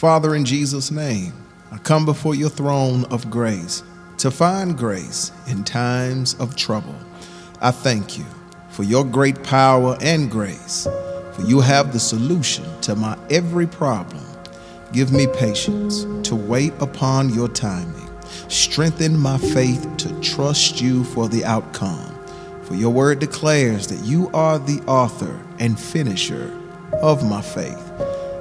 Father, in Jesus' name, I come before your throne of grace to find grace in times of trouble. I thank you for your great power and grace, for you have the solution to my every problem. Give me patience to wait upon your timing. Strengthen my faith to trust you for the outcome. For your word declares that you are the author and finisher of my faith.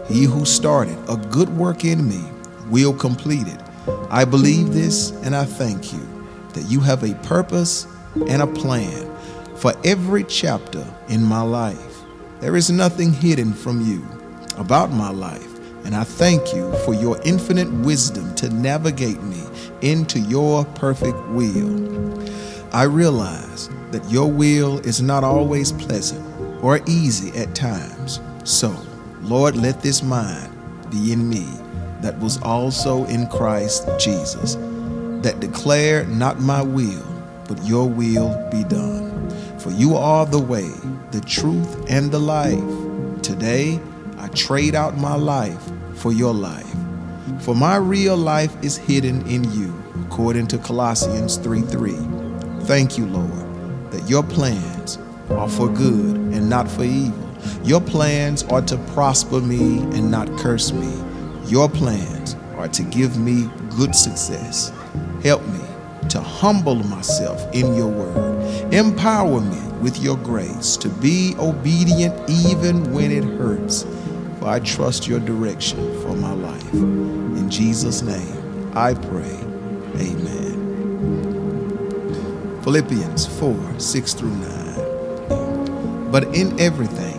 He who started a good work in me will complete it. I believe this and I thank you that you have a purpose and a plan for every chapter in my life. There is nothing hidden from you about my life, and I thank you for your infinite wisdom to navigate me into your perfect will. I realize that your will is not always pleasant or easy at times. So, Lord, let this mind be in me that was also in Christ Jesus, that declare not my will, but your will be done. For you are the way, the truth, and the life. Today, I trade out my life for your life. For my real life is hidden in you, according to Colossians 3 3. Thank you, Lord, that your plans are for good and not for evil. Your plans are to prosper me and not curse me. Your plans are to give me good success. Help me to humble myself in your word. Empower me with your grace to be obedient even when it hurts. For I trust your direction for my life. In Jesus' name, I pray. Amen. Philippians 4 6 through 9. But in everything,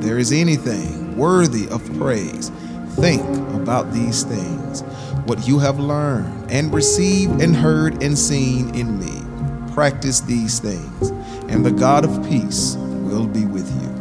there is anything worthy of praise, think about these things. What you have learned and received and heard and seen in me, practice these things, and the God of peace will be with you.